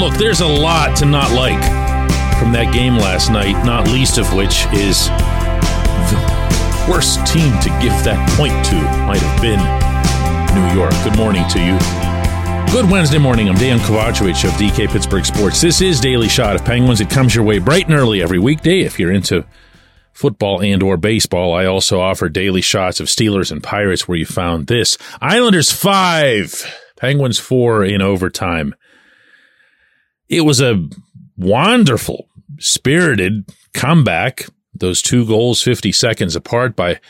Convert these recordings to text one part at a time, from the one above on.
Look, there's a lot to not like from that game last night, not least of which is the worst team to give that point to might have been New York. Good morning to you. Good Wednesday morning. I'm Dejan Kovacevic of DK Pittsburgh Sports. This is Daily Shot of Penguins. It comes your way bright and early every weekday if you're into football and or baseball. I also offer daily shots of Steelers and Pirates where you found this. Islanders 5, Penguins 4 in overtime. It was a wonderful, spirited comeback. Those two goals 50 seconds apart by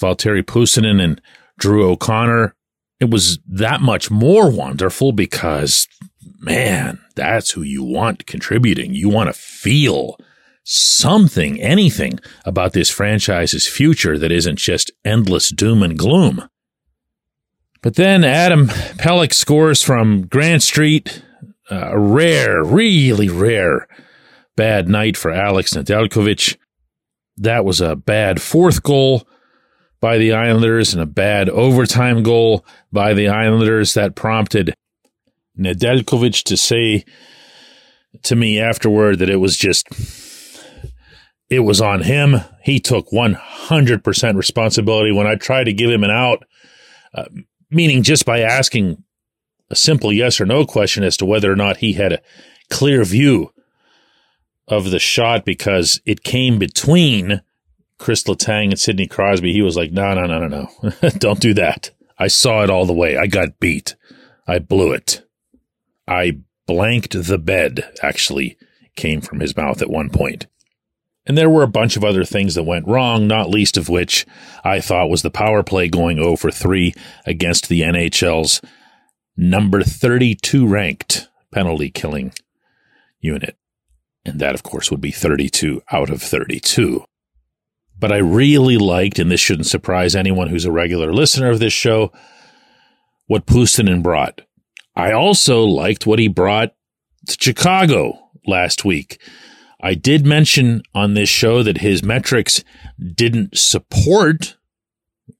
Valtteri Puustinen and Drew O'Connor. It was that much more wonderful because, man, that's who you want contributing. You want to feel something, anything about this franchise's future that isn't just endless doom and gloom. But then Adam Pelech scores from Grant Street. A rare, really rare bad night for Alex Nedeljkovic. That was a bad fourth goal by the Islanders and a bad overtime goal by the Islanders that prompted Nedeljkovic to say to me afterward that it was just it was on him. He took 100% responsibility when I tried to give him an out, uh, meaning just by asking a simple yes or no question as to whether or not he had a clear view of the shot because it came between Chris Letang and Sidney Crosby. He was like, no, no, no, no, no. Don't do that. I saw it all the way. I got beat. I blew it. I blanked the bed, actually came from his mouth at one point. And there were a bunch of other things that went wrong, not least of which I thought was the power play going oh over 3 against the NHL's number 32 ranked penalty killing unit. And that, of course, would be 32 out of 32. But I really liked, and this shouldn't surprise anyone who's a regular listener of this show, what Puustinen brought. I also liked what he brought to Chicago last week. I did mention on this show that his metrics didn't support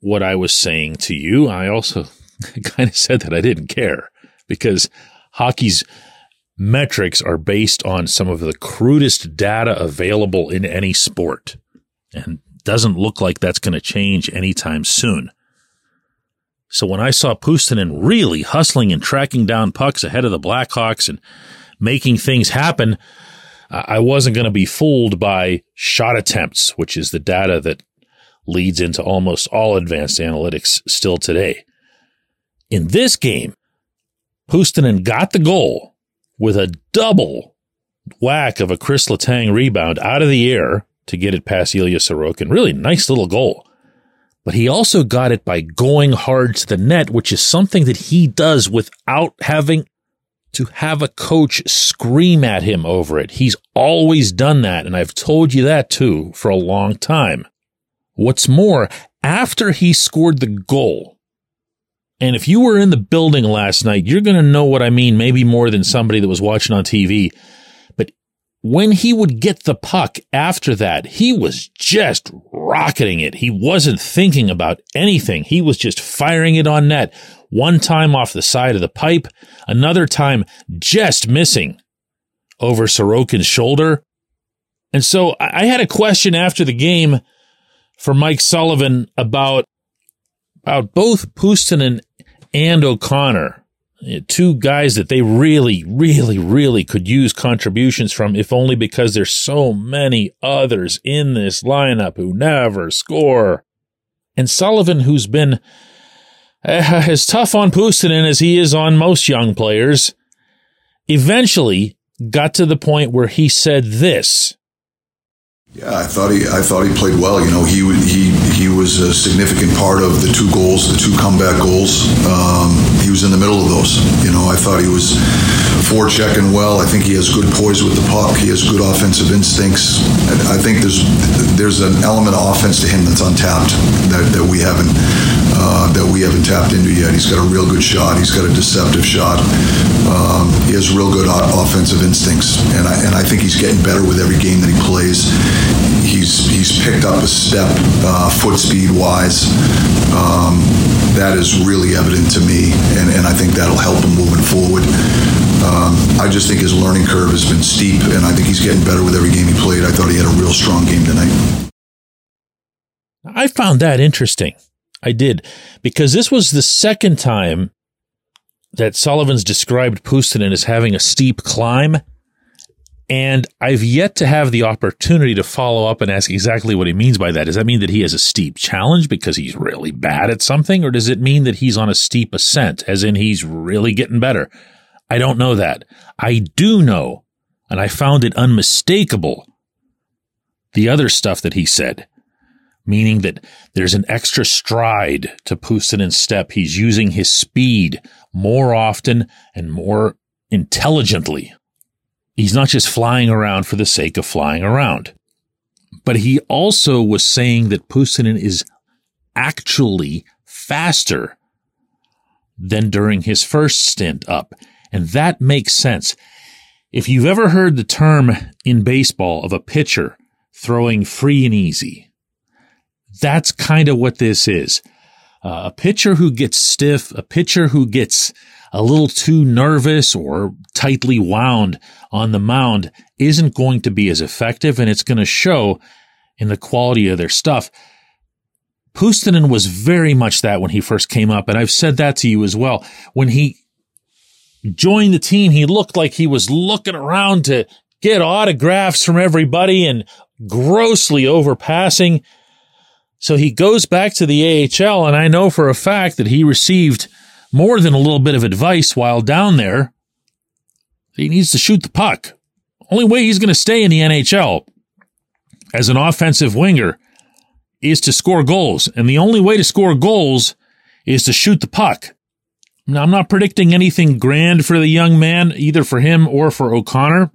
what I was saying to you. I also kind of said that I didn't care because hockey's metrics are based on some of the crudest data available in any sport and doesn't look like that's going to change anytime soon. So when I saw Puustinen really hustling and tracking down pucks ahead of the Blackhawks and making things happen, I wasn't going to be fooled by shot attempts, which is the data that leads into almost all advanced analytics still today. In this game, Puustinen got the goal with a double whack of a Chris Letang rebound out of the air to get it past Ilya Sorokin. Really nice little goal. But he also got it by going hard to the net, which is something that he does without having to have a coach scream at him over it. He's always done that. And I've told you that too for a long time. What's more, after he scored the goal, and if you were in the building last night, you're going to know what I mean, maybe more than somebody that was watching on TV. But when he would get the puck after that, he was just rocketing it. He wasn't thinking about anything. He was just firing it on net. One time off the side of the pipe, another time just missing over Sorokin's shoulder. And so I had a question after the game for Mike Sullivan about, about both Puustinen and O'Connor. Two guys that they really, really, really could use contributions from, if only because there's so many others in this lineup who never score. And Sullivan, who's been uh, as tough on Puustinen as he is on most young players, eventually got to the point where he said this. Yeah, I thought he I thought he played well. You know, he would he he was a significant part of the two goals, the two comeback goals. Um, he was in the middle of those. You know, I thought he was forechecking well. I think he has good poise with the puck. He has good offensive instincts. I think there's there's an element of offense to him that's untapped that, that we haven't uh, that we haven't tapped into yet. He's got a real good shot. He's got a deceptive shot. Um, he has real good offensive instincts, and I and I think he's getting better with every game that he plays he's he's picked up a step uh, foot speed wise. Um, that is really evident to me, and, and I think that'll help him moving forward. Um, I just think his learning curve has been steep, and I think he's getting better with every game he played. I thought he had a real strong game tonight. I found that interesting. I did, because this was the second time that Sullivan's described Puustinen as having a steep climb. And I've yet to have the opportunity to follow up and ask exactly what he means by that. Does that mean that he has a steep challenge because he's really bad at something? Or does it mean that he's on a steep ascent, as in he's really getting better? I don't know that. I do know, and I found it unmistakable, the other stuff that he said, meaning that there's an extra stride to Puustinen's step. He's using his speed more often and more intelligently He's not just flying around for the sake of flying around. But he also was saying that Puustinen is actually faster than during his first stint up. And that makes sense. If you've ever heard the term in baseball of a pitcher throwing free and easy, that's kind of what this is. Uh, a pitcher who gets stiff, a pitcher who gets a little too nervous or tightly wound on the mound isn't going to be as effective and it's going to show in the quality of their stuff. Puustinen was very much that when he first came up. And I've said that to you as well. When he joined the team, he looked like he was looking around to get autographs from everybody and grossly overpassing. So he goes back to the AHL. And I know for a fact that he received more than a little bit of advice while down there. He needs to shoot the puck. Only way he's going to stay in the NHL as an offensive winger is to score goals. And the only way to score goals is to shoot the puck. Now, I'm not predicting anything grand for the young man, either for him or for O'Connor,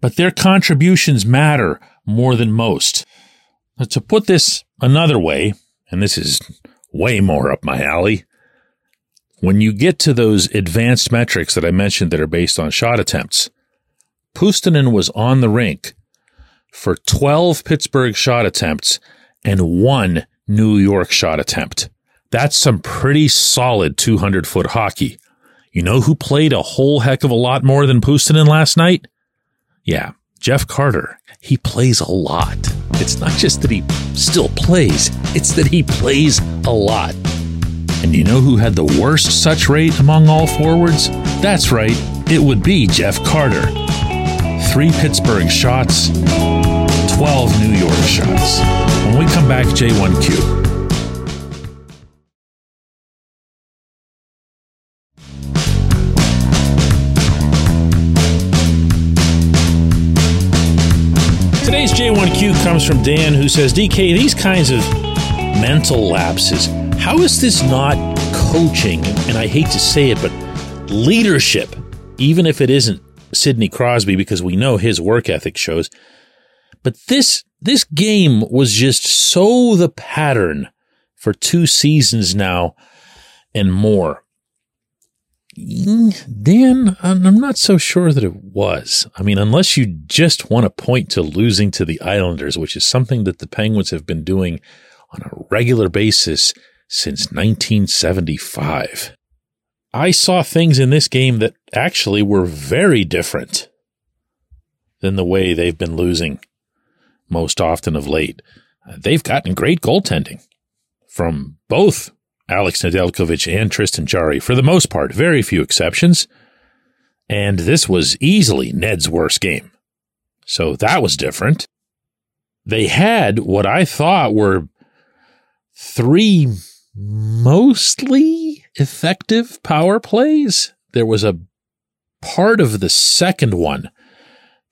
but their contributions matter more than most. To put this another way, and this is way more up my alley, when you get to those advanced metrics that I mentioned that are based on shot attempts, Puustinen was on the rink for 12 Pittsburgh shot attempts and one New York shot attempt. That's some pretty solid 200 foot hockey. You know who played a whole heck of a lot more than Puustinen last night? Yeah, Jeff Carter. He plays a lot. It's not just that he still plays, it's that he plays a lot. And you know who had the worst such rate among all forwards? That's right, it would be Jeff Carter. Three Pittsburgh shots, 12 New York shots. When we come back, J1Q. Today's J1Q comes from Dan, who says, DK, these kinds of mental lapses how is this not coaching? And I hate to say it, but leadership, even if it isn't Sidney Crosby, because we know his work ethic shows. But this, this game was just so the pattern for two seasons now and more. Dan, I'm not so sure that it was. I mean, unless you just want to point to losing to the Islanders, which is something that the Penguins have been doing on a regular basis since 1975. I saw things in this game that actually were very different than the way they've been losing most often of late. Uh, they've gotten great goaltending from both Alex Nedeljkovic and Tristan Jarry for the most part, very few exceptions. And this was easily Ned's worst game. So that was different. They had what I thought were three mostly effective power plays. There was a part of the second one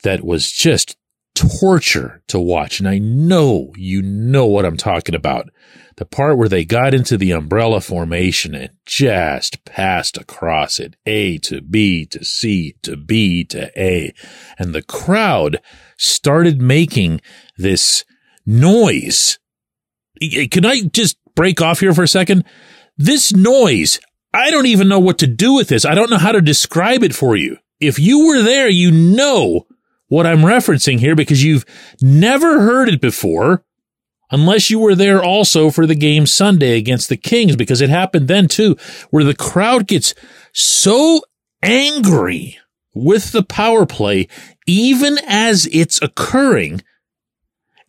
that was just torture to watch. And I know you know what I'm talking about. The part where they got into the umbrella formation and just passed across it, A to B to C to B to A. And the crowd started making this noise. Can I just break off here for a second? This noise, I don't even know what to do with this. I don't know how to describe it for you. If you were there, you know what I'm referencing here because you've never heard it before unless you were there also for the game Sunday against the Kings because it happened then too, where the crowd gets so angry with the power play even as it's occurring.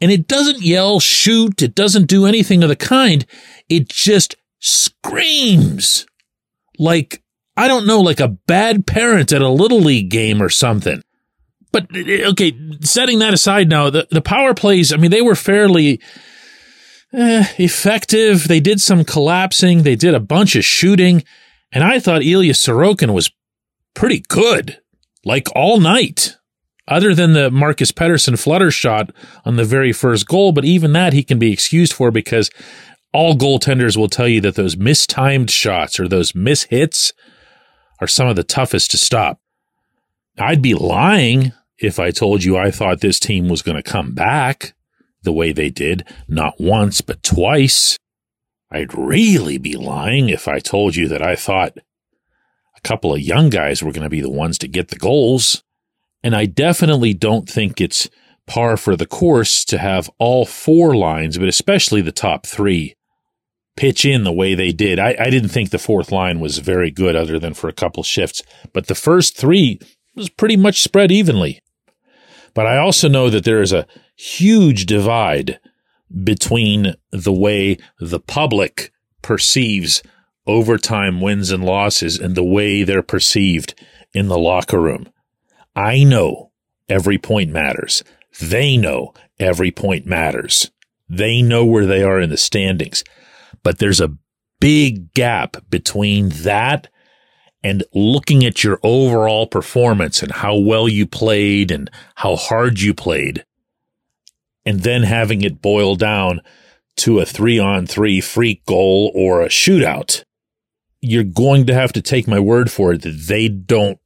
And it doesn't yell, shoot. It doesn't do anything of the kind. It just screams like, I don't know, like a bad parent at a little league game or something. But okay, setting that aside now, the, the power plays, I mean, they were fairly eh, effective. They did some collapsing. They did a bunch of shooting. And I thought Ilya Sorokin was pretty good, like all night, other than the Marcus Pettersson flutter shot on the very first goal. But even that he can be excused for because all goaltenders will tell you that those mistimed shots or those mishits are some of the toughest to stop. I'd be lying if I told you I thought this team was going to come back the way they did, not once, but twice. I'd really be lying if I told you that I thought a couple of young guys were going to be the ones to get the goals. And I definitely don't think it's par for the course to have all four lines, but especially the top three, pitch in the way they did. I, I didn't think the fourth line was very good other than for a couple shifts, but the first three was pretty much spread evenly. But I also know that there is a huge divide between the way the public perceives overtime wins and losses and the way they're perceived in the locker room. I know every point matters. They know every point matters. They know where they are in the standings. But there's a big gap between that and looking at your overall performance and how well you played and how hard you played, and then having it boil down to a three on three freak goal or a shootout, you're going to have to take my word for it that they don't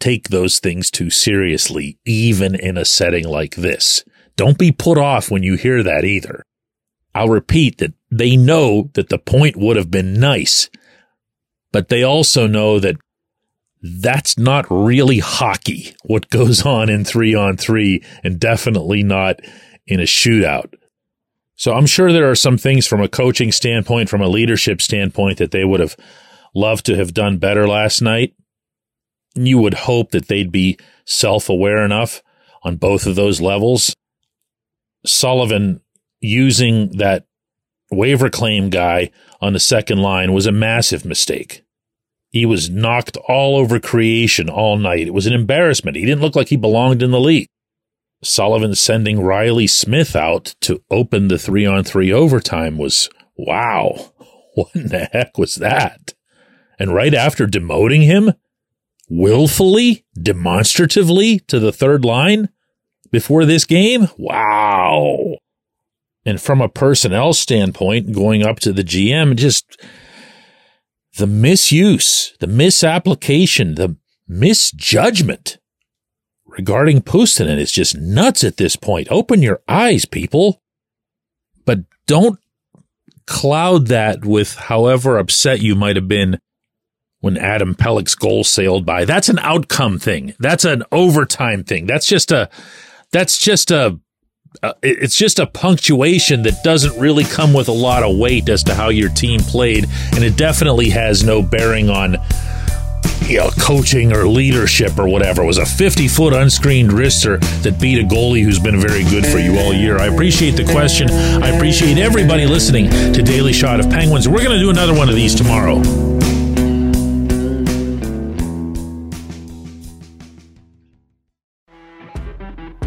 take those things too seriously, even in a setting like this. Don't be put off when you hear that either. I'll repeat that they know that the point would have been nice but they also know that that's not really hockey, what goes on in three on three, and definitely not in a shootout. So I'm sure there are some things from a coaching standpoint, from a leadership standpoint, that they would have loved to have done better last night. You would hope that they'd be self aware enough on both of those levels. Sullivan using that waiver claim guy on the second line was a massive mistake. He was knocked all over creation all night. It was an embarrassment. He didn't look like he belonged in the league. Sullivan sending Reilly Smith out to open the three on three overtime was wow. What in the heck was that? And right after demoting him willfully, demonstratively to the third line before this game? Wow. And from a personnel standpoint, going up to the GM, just the misuse, the misapplication, the misjudgment regarding Puustinen is just nuts at this point. Open your eyes, people. But don't cloud that with however upset you might have been when Adam Pelech's goal sailed by. That's an outcome thing. That's an overtime thing. That's just a, that's just a uh, it's just a punctuation that doesn't really come with a lot of weight as to how your team played, and it definitely has no bearing on you know, coaching or leadership or whatever. It was a 50 foot unscreened wrister that beat a goalie who's been very good for you all year. I appreciate the question. I appreciate everybody listening to Daily Shot of Penguins. We're going to do another one of these tomorrow.